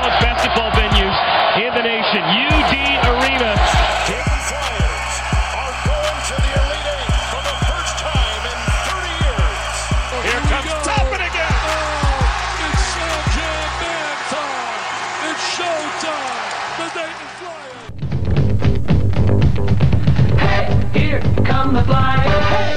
College basketball venues in the nation. UD Arena. Dayton Flyers are going to the Elite Eight for the first time in 30 years. Here comes Toppin again. Oh, it's Showtime Man time. It's showtime. The Dayton Flyers. Here come the flyers.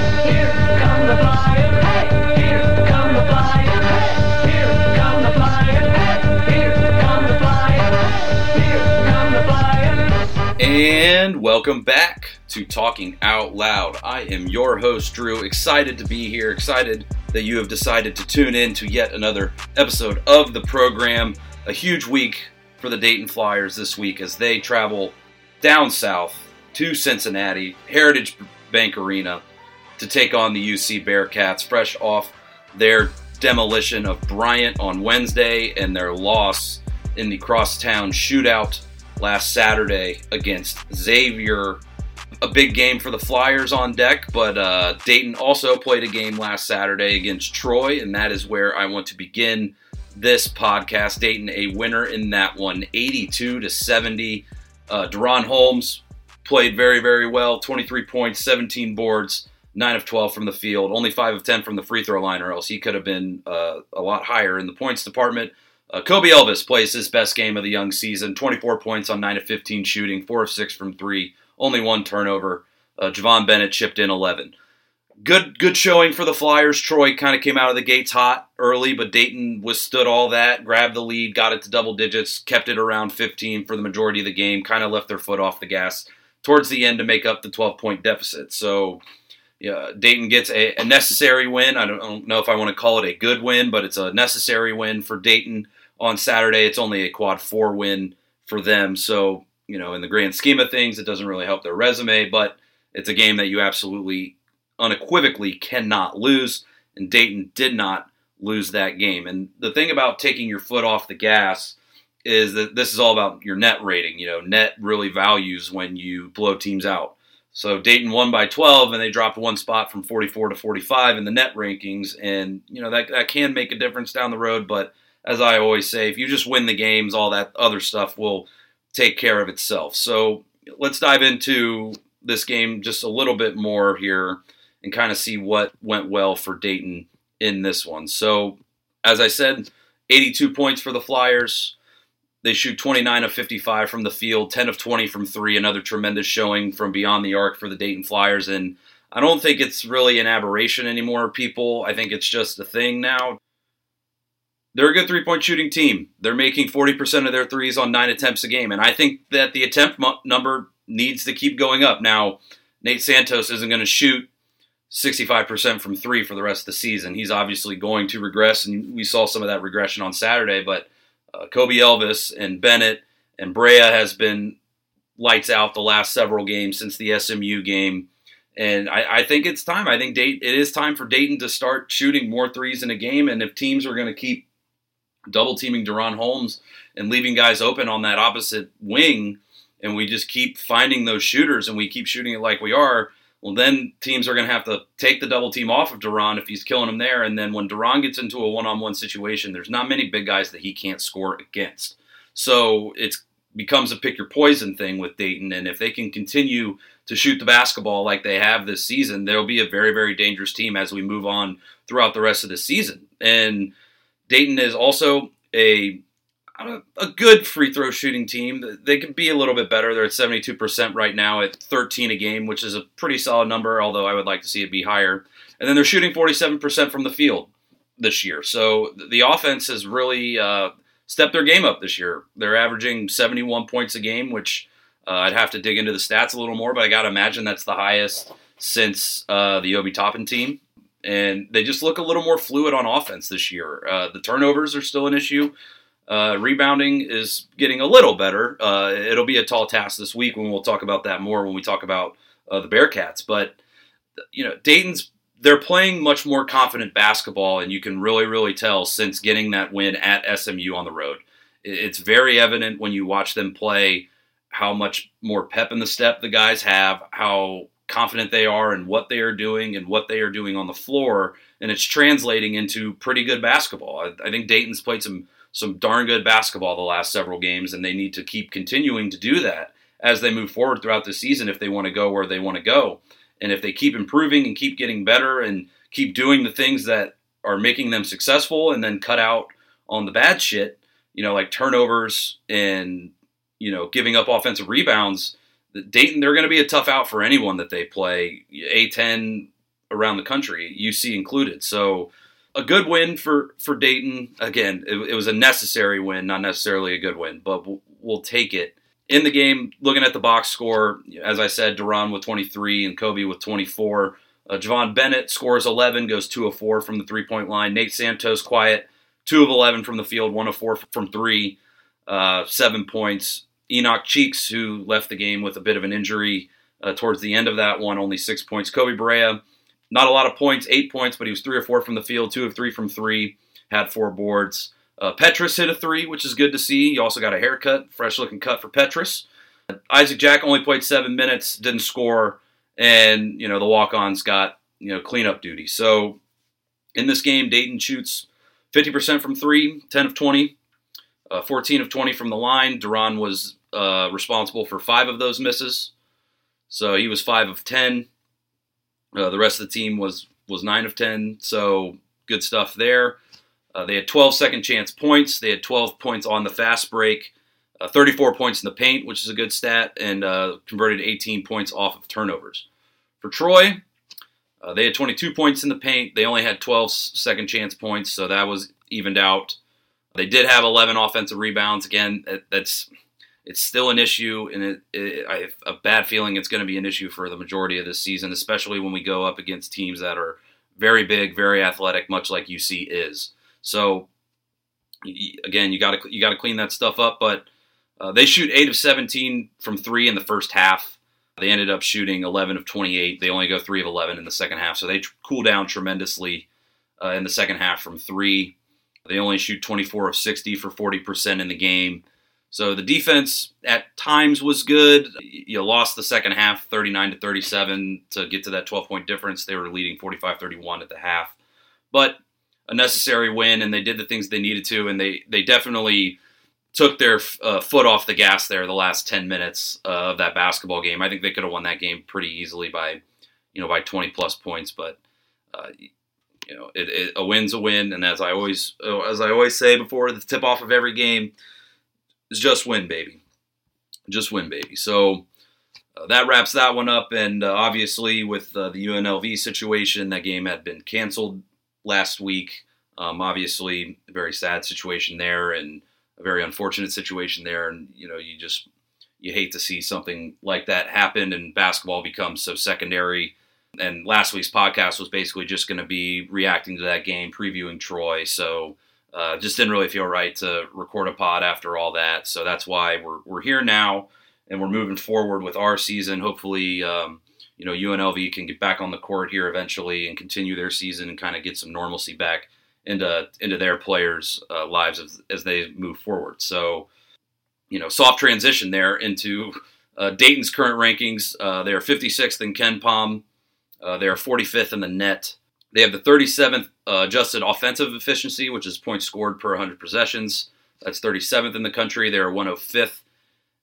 Welcome back to Talking Out Loud. I am your host, Drew. Excited to be here. Excited that you have decided to tune in to yet another episode of the program. A huge week for the Dayton Flyers this week as they travel down south to Cincinnati, Heritage Bank Arena, to take on the UC Bearcats, fresh off their demolition of Bryant on Wednesday and their loss in the crosstown shootout last Saturday against Xavier. A big game for the Flyers on deck, but uh, Dayton also played a game last Saturday against Troy, and that is where I want to begin this podcast. Dayton a winner in that one, 82 to 70. Uh, DaRon Holmes played very, very well. 23 points, 17 boards, 9 of 12 from the field, only 5 of 10 from the free throw line, or else he could have been uh, a lot higher in the points department. Uh, Kobe Elvis plays his best game of the young season 24 points on 9 of 15 shooting, 4 of 6 from 3, only one turnover. Uh, Javon Bennett chipped in 11. Good, good showing for the Flyers. Troy kind of came out of the gates hot early, but Dayton withstood all that, grabbed the lead, got it to double digits, kept it around 15 for the majority of the game, kind of left their foot off the gas towards the end to make up the 12 point deficit. So, yeah, Dayton gets a, a necessary win. I don't, I don't know if I want to call it a good win, but it's a necessary win for Dayton on Saturday. It's only a quad four win for them. So, you know, in the grand scheme of things, it doesn't really help their resume, but it's a game that you absolutely, unequivocally cannot lose. And Dayton did not lose that game. And the thing about taking your foot off the gas is that this is all about your net rating. You know, net really values when you blow teams out. So Dayton won by 12, and they dropped one spot from 44 to 45 in the net rankings, and you know that that can make a difference down the road. But as I always say, if you just win the games, all that other stuff will take care of itself. So let's dive into this game just a little bit more here and kind of see what went well for Dayton in this one. So as I said, 82 points for the Flyers. They shoot 29 of 55 from the field, 10 of 20 from three. Another tremendous showing from beyond the arc for the Dayton Flyers. And I don't think it's really an aberration anymore, people. I think it's just a thing now. They're a good three point shooting team. They're making 40% of their threes on nine attempts a game. And I think that the attempt number needs to keep going up. Now, Nate Santos isn't going to shoot 65% from three for the rest of the season. He's obviously going to regress, and we saw some of that regression on Saturday. But uh, Kobe Elvis and Bennett and Brea has been lights out the last several games since the SMU game. And I, I think it's time. I think Dayton, it is time for Dayton to start shooting more threes in a game. And if teams are going to keep double teaming DaRon Holmes and leaving guys open on that opposite wing, and we just keep finding those shooters and we keep shooting it like we are, well, then teams are going to have to take the double team off of DaRon if he's killing them there. And then when DaRon gets into a one on one situation, there's not many big guys that he can't score against. So it becomes a pick your poison thing with Dayton. And if they can continue to shoot the basketball like they have this season, they'll be a very, very dangerous team as we move on throughout the rest of the season. And Dayton is also a a good free throw shooting team. They could be a little bit better. They're at 72% right now at 13 a game, which is a pretty solid number, although I would like to see it be higher. And then they're shooting 47% from the field. this year. So the offense has really uh, stepped their game up this year. They're averaging 71 points a game, which uh, I'd have to dig into the stats a little more, but I got to imagine that's the highest since uh, the Obi Toppin team. And they just look a little more fluid on offense this year. Uh, the turnovers are still an issue. Uh, rebounding is getting a little better. Uh, it'll be a tall task this week when we'll talk about that more when we talk about uh, the Bearcats. But you know, Dayton's they're playing much more confident basketball, and you can really, really tell since getting that win at SMU on the road. It's very evident when you watch them play how much more pep in the step the guys have, how confident they are and what they are doing and what they are doing on the floor, and it's translating into pretty good basketball. I, I think Dayton's played some some darn good basketball the last several games, and they need to keep continuing to do that as they move forward throughout the season if they want to go where they want to go. And if they keep improving and keep getting better and keep doing the things that are making them successful and then cut out on the bad shit, you know, like turnovers and, you know, giving up offensive rebounds, Dayton, they're going to be a tough out for anyone that they play, A10 around the country, UC included. So, a good win for for Dayton. Again, it, it, was a necessary win, not necessarily a good win, but we'll, we'll, take it. In the game, looking at the box score, as I said, DaRon with 23 and Kobe with 24. Uh, Javon Bennett scores 11, goes 2 of 4 from the three point line. Nate Santos quiet, 2 of 11 from the field, 1 of 4 from 3, uh, 7 points. Enoch Cheeks, who left the game with a bit of an injury uh, towards the end of that one, only 6 points. Koby Brea not a lot of points, eight points, but he was three or four from the field, two of three from three, had four boards. Uh, Petras hit a three, which is good to see. He also got a haircut, fresh looking cut for Petras. Isaac Jack only played seven minutes, didn't score, and you know the walk-ons got you know cleanup duty. So in this game, Dayton shoots 50% from three, 10 of 20, uh, 14 of 20 from the line. DaRon was uh, responsible for five of those misses, so he was five of 10. Uh, the rest of the team was was nine of ten, so good stuff there. Uh, they had 12 second chance points. They had 12 points on the fast break, uh, 34 points in the paint, which is a good stat, and uh, converted 18 points off of turnovers. For Troy, uh, they had 22 points in the paint. They only had 12 second chance points, so that was evened out. They did have 11 offensive rebounds. Again, that's it's still an issue, and it, it, I have a bad feeling it's going to be an issue for the majority of this season, especially when we go up against teams that are very big, very athletic, much like UC is. So, again, you got to you got to clean that stuff up. But uh, they shoot eight of 17 from three in the first half. They ended up shooting 11 of 28. They only go three of 11 in the second half, so they cool down tremendously uh, in the second half from three. They only shoot 24 of 60 for 40% in the game. So the defense at times was good. You lost the second half 39 to 37 to get to that 12 point difference. They were leading 45 31 at the half. But a necessary win, and they did the things they needed to, and they, they definitely took their uh, foot off the gas there the last 10 minutes uh, of that basketball game. I think they could have won that game pretty easily by, you know, by 20 plus points, but uh, you know, it, it, a win's a win, and as I always as I always say before the tip off of every game, is just win, baby. Just win, baby. So uh, that wraps that one up. And uh, obviously, with uh, the UNLV situation, that game had been canceled last week. Um, obviously, a very sad situation there, and a very unfortunate situation there. And you know, you just you hate to see something like that happen, and basketball becomes so secondary. And last week's podcast was basically just going to be reacting to that game, previewing Troy. So uh, just didn't really feel right to record a pod after all that. So that's why we're, we're here now and we're moving forward with our season. Hopefully, um, you know, UNLV can get back on the court here eventually and continue their season and kind of get some normalcy back into into their players' uh, lives as, as they move forward. So, you know, soft transition there into uh, Dayton's current rankings. Uh, they are 56th in KenPom. Uh, they are 45th in the net. They have the 37th uh, adjusted offensive efficiency, which is points scored per 100 possessions. That's 37th in the country. They are 105th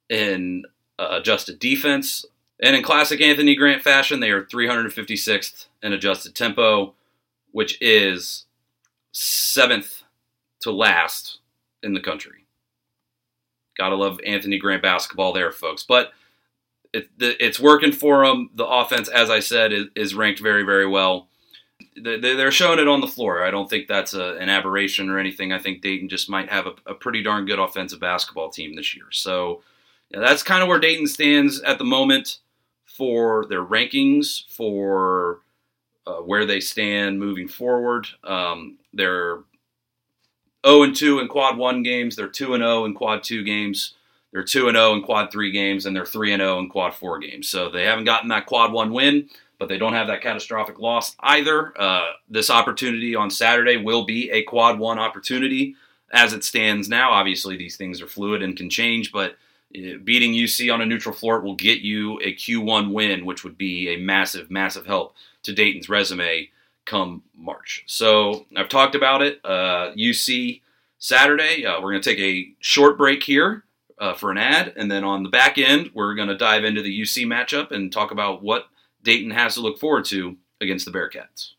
in uh, adjusted defense. And in classic Anthony Grant fashion, they are 356th in adjusted tempo, which is seventh to last in the country. Gotta love Anthony Grant basketball there, folks. But it, it's working for them. The offense, as I said, is, is ranked very, very well. They- they're showing it on the floor. I don't think that's a, an aberration or anything. I think Dayton just might have a, a pretty darn good offensive basketball team this year. So yeah, that's kind of where Dayton stands at the moment for their rankings, for uh, where they stand moving forward. Um, they're 0 and 2 in quad 1 games, they're 2 and 0 in quad 2 games. They're 2 and 0 in quad 3 games and they're 3 and 0 in quad 4 games. So they haven't gotten that quad 1 win, but they don't have that catastrophic loss either. Uh, this opportunity on Saturday will be a quad 1 opportunity as it stands now. Obviously, these things are fluid and can change, but uh, beating UC on a neutral floor will get you a Q1 win, which would be a massive, massive help to Dayton's resume come March. So I've talked about it. Uh, UC Saturday. Uh, we're going to take a short break here uh, for an ad, and then on the back end, we're going to dive into the UC matchup and talk about what Dayton has to look forward to against the Bearcats.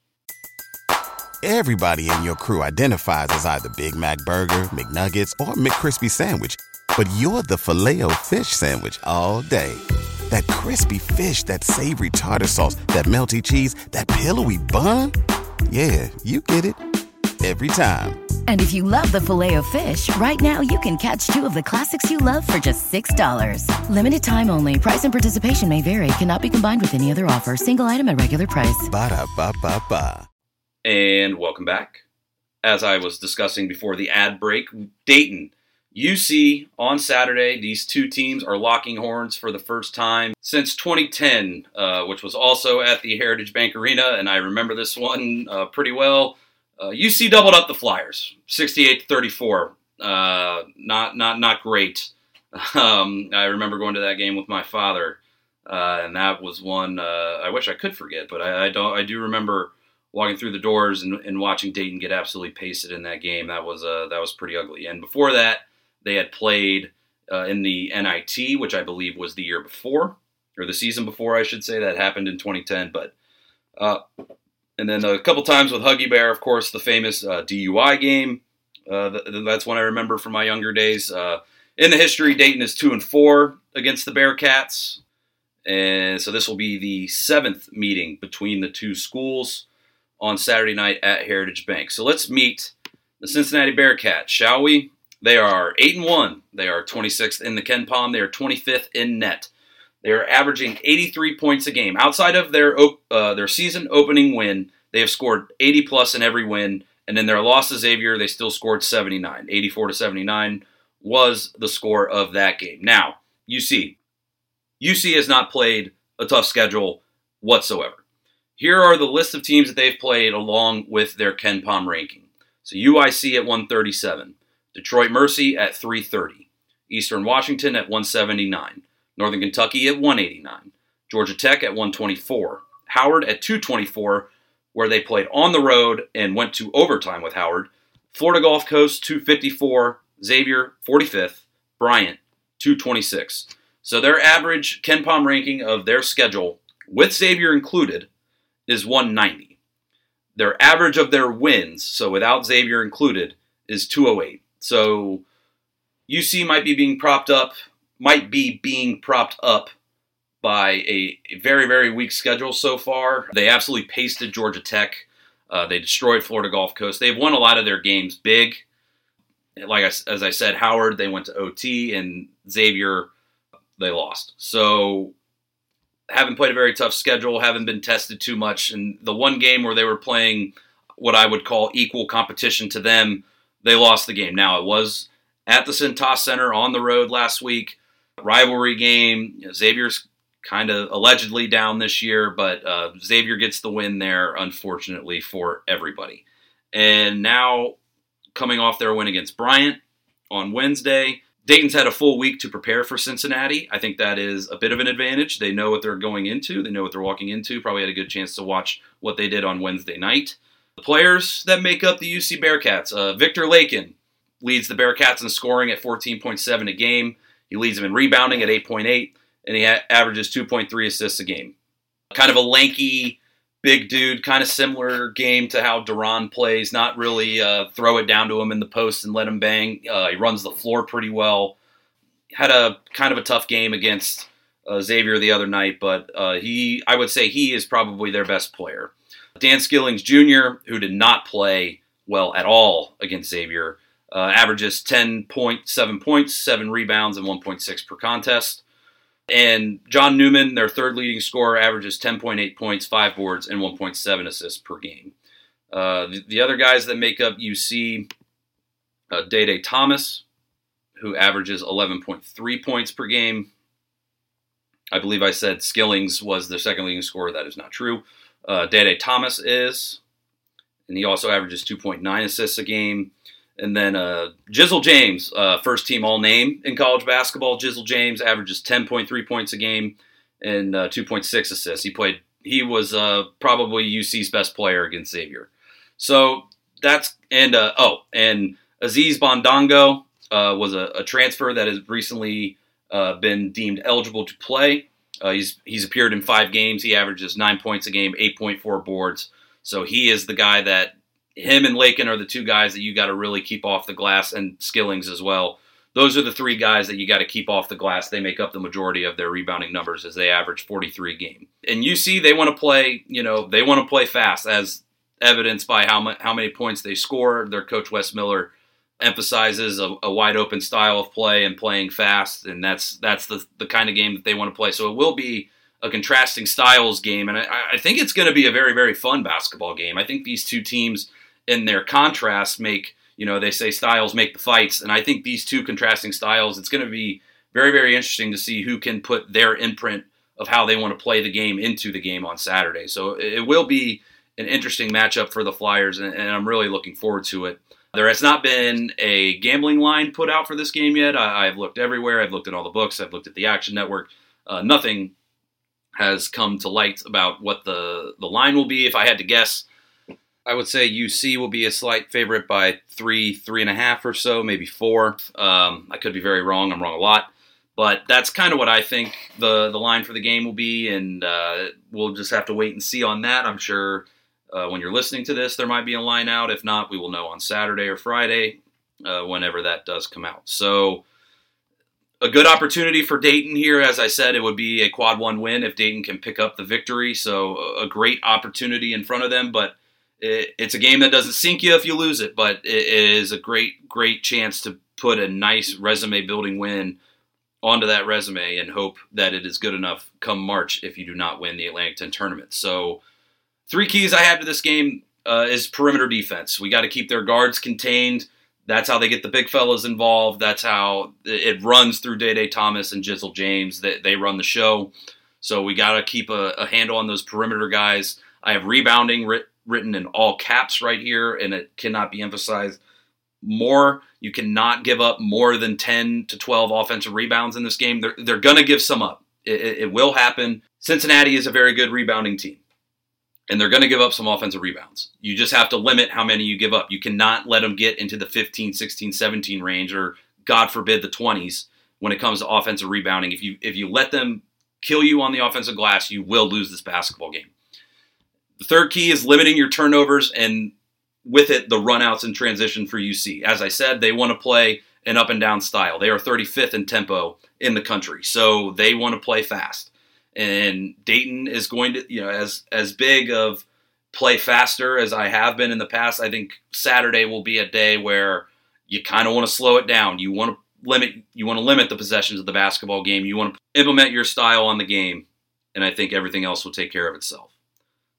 Everybody in your crew identifies as either Big Mac Burger, McNuggets, or McCrispy Sandwich. But you're the filet fish Sandwich all day. That crispy fish, that savory tartar sauce, that melty cheese, that pillowy bun. Yeah, you get it. Every time. And if you love the filet of fish, right now you can catch two of the classics you love for just $6. Limited time only. Price and participation may vary. Cannot be combined with any other offer. Single item at regular price. Ba-da-ba-ba-ba. And welcome back. As I was discussing before the ad break, Dayton, UC on Saturday. These two teams are locking horns for the first time since 2010, uh, which was also at the Heritage Bank Arena, and I remember this one uh, pretty well. Uh, UC doubled up the Flyers, 68 to 34. Uh, not not not great. Um, I remember going to that game with my father, uh, and that was one uh, I wish I could forget, but I, I don't. I do remember walking through the doors and, and watching Dayton get absolutely pasted in that game. That was uh, that was pretty ugly. And before that, they had played uh, in the NIT, which I believe was the year before or the season before, I should say. That happened in 2010. But uh, and then a couple times with Huggy Bear, of course, the famous uh, DUI game. Uh, th- that's one I remember from my younger days. Uh, in the history, Dayton is two and four against the Bearcats, and so this will be the seventh meeting between the two schools on Saturday night at Heritage Bank. So let's meet the Cincinnati Bearcats, shall we? They are 8 and 1. They are 26th in the KenPom. They are 25th in net. They are averaging 83 points a game. Outside of their uh, their season opening win, they have scored 80 plus in every win. And in their loss to Xavier, they still scored 79. 84 to 79 was the score of that game. Now, UC. UC has not played a tough schedule whatsoever. Here are the list of teams that they've played along with their KenPom ranking. So UIC at 137, Detroit Mercy at 330, Eastern Washington at 179, Northern Kentucky at 189, Georgia Tech at 124, Howard at 224, where they played on the road and went to overtime with Howard, Florida Gulf Coast 254, Xavier 45th, Bryant 226. So their average KenPom ranking of their schedule, with Xavier included, is 190. Their average of their wins, so without Xavier included, is 208. So UC might be being propped up, might be being propped up by a, very, very weak schedule so far. They absolutely pasted Georgia Tech. Uh, they destroyed Florida Gulf Coast. They've won a lot of their games big. Like I, as I said, Howard they went to OT and Xavier they lost. So haven't played a very tough schedule, haven't been tested too much. And the one game where they were playing what I would call equal competition to them, they lost the game. Now, it was at the Cintas Center on the road last week, rivalry game. You know, Xavier's kind of allegedly down this year, but uh, Xavier gets the win there, unfortunately, for everybody. And now, coming off their win against Bryant on Wednesday, Dayton's had a full week to prepare for Cincinnati. I think that is a bit of an advantage. They know what they're going into, they know what they're walking into. Probably had a good chance to watch what they did on Wednesday night. The players that make up the UC Bearcats uh, Viktor Lakhin leads the Bearcats in scoring at 14.7 a game. He leads them in rebounding at 8.8, and he averages 2.3 assists a game. Kind of a lanky, big dude, kind of similar game to how DaRon plays. Not really uh, throw it down to him in the post and let him bang. Uh, he runs the floor pretty well. Had a kind of a tough game against uh, Xavier the other night, but uh, he, I would say, he is probably their best player. Dan Skillings Jr., who did not play well at all against Xavier, uh, averages 10.7 points, 7 rebounds, and 1.6 per contest. And John Newman, their third leading scorer, averages 10.8 points, 5 boards, and 1.7 assists per game. Uh, the, the, other guys that make up UC, uh, Day Day Thomas, who averages 11.3 points per game. I believe I said Skillings was the second leading scorer. That is not true. Uh, Day Day Thomas is, and he also averages 2.9 assists a game. And then uh, Jizzle James, uh, first team all name in college basketball. Jizzle James averages 10.3 points a game and uh, 2.6 assists. He played. He was uh, probably UC's best player against Xavier. So that's and uh, oh, and Aziz Bandaogo uh, was a, a, transfer that has recently been deemed eligible to play. He's he's appeared in five games. He averages nine points a game, eight point four boards. So he is the guy that him and Lakhin are the two guys that you got to really keep off the glass, and Skillings as well. Those are the three guys that you got to keep off the glass. They make up the majority of their rebounding numbers as they average 43 a game. And UC, they want to play, you know, they want to play fast, as evidenced by how, how many points they score. Their coach Wes Miller emphasizes a, a, wide open style of play and playing fast, and that's that's the the kind of game that they want to play. So it will be a contrasting styles game, and I, I think it's going to be a very very fun basketball game. I think these two teams, in their contrast, make you know they say styles make the fights, and I think these two contrasting styles, it's going to be very very interesting to see who can put their imprint of how they want to play the game into the game on Saturday. So it will be an interesting matchup for the Flyers, and, and I'm really looking forward to it. There has not been a gambling line put out for this game yet. I, have looked everywhere. I've looked at all the books. I've looked at the Action Network. Uh, nothing has come to light about what the, the line will be. If I had to guess, I would say UC will be a slight favorite by three, three and a half or so, maybe four. Um, I could be very wrong. I'm wrong a lot. But that's kind of what I think the, the line for the game will be, and uh, we'll just have to wait and see on that. I'm sure uh, when you're listening to this, there might be a line out. If not, we will know on Saturday or Friday, uh, whenever that does come out. So, a good opportunity for Dayton here. As I said, it would be a quad one win if Dayton can pick up the victory. So, a great opportunity in front of them. But it, it's a game that doesn't sink you if you lose it, but it is a great, great chance to put a nice resume building win onto that resume and hope that it is good enough come March if you do not win the Atlantic 10 tournament. So, Three keys I have to this game uh, is perimeter defense. We got to keep their guards contained. That's how they get the big fellas involved. That's how it runs through Day Day Thomas and Jizzle James. They, they run the show. So we got to keep a, a, handle on those perimeter guys. I have rebounding writ, written in all caps right here, and it cannot be emphasized more. You cannot give up more than 10 to 12 offensive rebounds in this game. They're, they're going to give some up. It, it, will happen. Cincinnati is a very good rebounding team and they're going to give up some offensive rebounds. You just have to limit how many you give up. You cannot let them get into the 15, 16, 17 range or God forbid the 20s when it comes to offensive rebounding. If you if you let them kill you on the offensive glass, you will lose this basketball game. The third key is limiting your turnovers and with it the runouts and transition for UC. As I said, they want to play an up and down style. They are 35th in tempo in the country. So they want to play fast and Dayton is going to, you know, as as big of play faster as I have been in the past. I think Saturday will be a day where you kind of want to slow it down. You want to limit you want to limit the possessions of the basketball game. You want to implement your style on the game, and I think everything else will take care of itself.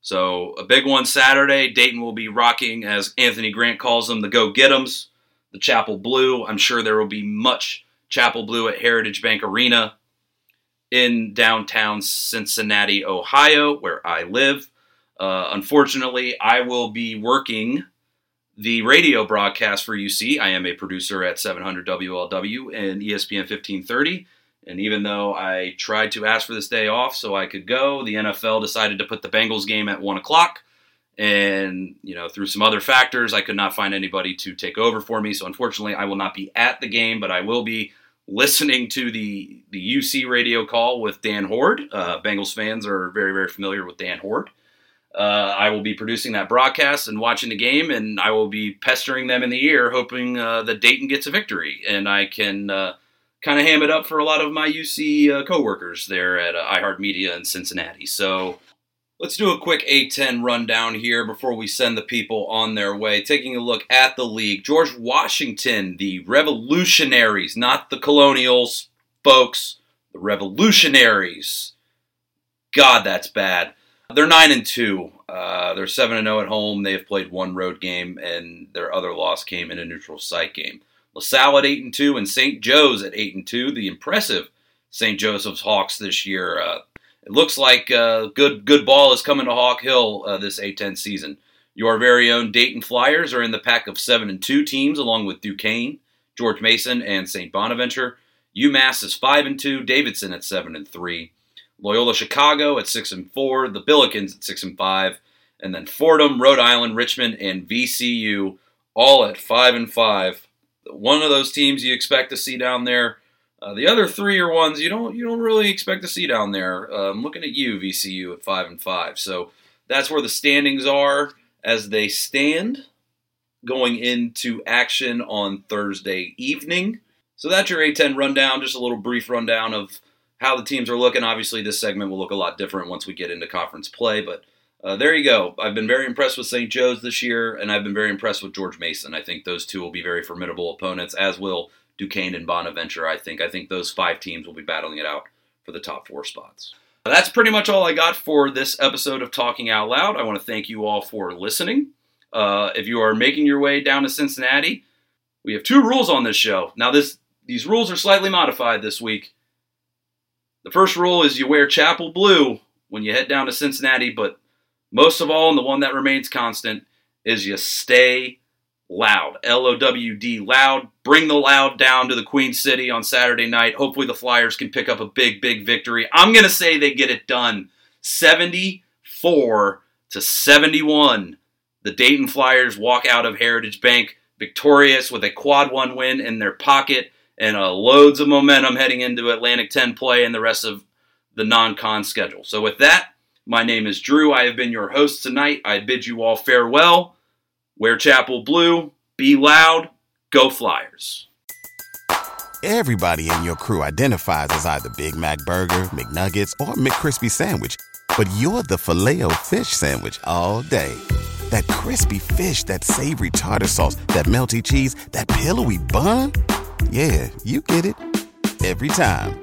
So a big one Saturday. Dayton will be rocking, as Anthony Grant calls them, the Go Get 'Ems, the Chapel Blue. I'm sure there will be much Chapel Blue at Heritage Bank Arena in downtown Cincinnati, Ohio, where I live. Uh, unfortunately, I will be working the radio broadcast for UC. I am a producer at 700 WLW and ESPN 1530. And even though I tried to ask for this day off so I could go, the NFL decided to put the Bengals game at 1 o'clock. And, you know, through some other factors, I could not find anybody to take over for me. So unfortunately, I will not be at the game, but I will be listening to the the UC radio call with Dan Hoard. Uh, Bengals fans are very very familiar with Dan Hoard. Uh, I will be producing that broadcast and watching the game, and I will be pestering them in the ear, hoping uh, that Dayton gets a victory, and I can uh, kind of ham it up for a lot of my UC uh, coworkers there at uh, iHeartMedia in Cincinnati. So Let's do a quick A10 rundown here before we send the people on their way. Taking a look at the league. George Washington, the Revolutionaries, not the Colonials, folks. The Revolutionaries. God, that's bad. They're 9 and 2. Uh, they're 7 and 0 at home. They have played one road game, and their other loss came in a neutral site game. LaSalle at 8 and 2, and St. Joe's at 8 and 2. The impressive St. Joseph's Hawks this year. Uh, it looks like uh, good good ball is coming to Hawk Hill uh, this A10 season. Your very own Dayton Flyers are in the pack of seven and two teams, along with Duquesne, George Mason, and St. Bonaventure. UMass is five and two. Davidson at seven and three. Loyola Chicago at six and four. The Billikens at six and five, and then Fordham, Rhode Island, Richmond, and VCU all at five and five. One of those teams you expect to see down there uh, the other three are ones you don't you don't really expect to see down there. Uh, I'm looking at you, VCU, at five and five. So that's where the standings are as they stand going into action on Thursday evening. So that's your A10 rundown. Just a little brief rundown of how the teams are looking. Obviously, this segment will look a lot different once we get into conference play, but. Uh, there you go. I've been very impressed with St. Joe's this year, and I've been very impressed with George Mason. I think those two will be very formidable opponents, as will Duquesne and Bonaventure. I think I think those five teams will be battling it out for the top four spots. That's pretty much all I got for this episode of Talking Out Loud. I want to thank you all for listening. Uh, if you are making your way down to Cincinnati, we have two rules on this show. Now, this these rules are slightly modified this week. The first rule is you wear chapel blue when you head down to Cincinnati, but most of all, and the one that remains constant, is you stay loud. L O W D, loud. Bring the loud down to the Queen City on Saturday night. Hopefully, the Flyers can pick up a big, big victory. I'm going to say they get it done 74 to 71. The Dayton Flyers walk out of Heritage Bank victorious with a quad one win in their pocket and uh, loads of momentum heading into Atlantic 10 play and the rest of the non con schedule. So, with that, my name is Drew. I have been your host tonight. I bid you all farewell. Wear Chapel Blue, be loud, go Flyers. Everybody in your crew identifies as either Big Mac Burger, McNuggets, or McCrispy Sandwich, but you're the filet fish Sandwich all day. That crispy fish, that savory tartar sauce, that melty cheese, that pillowy bun. Yeah, you get it every time.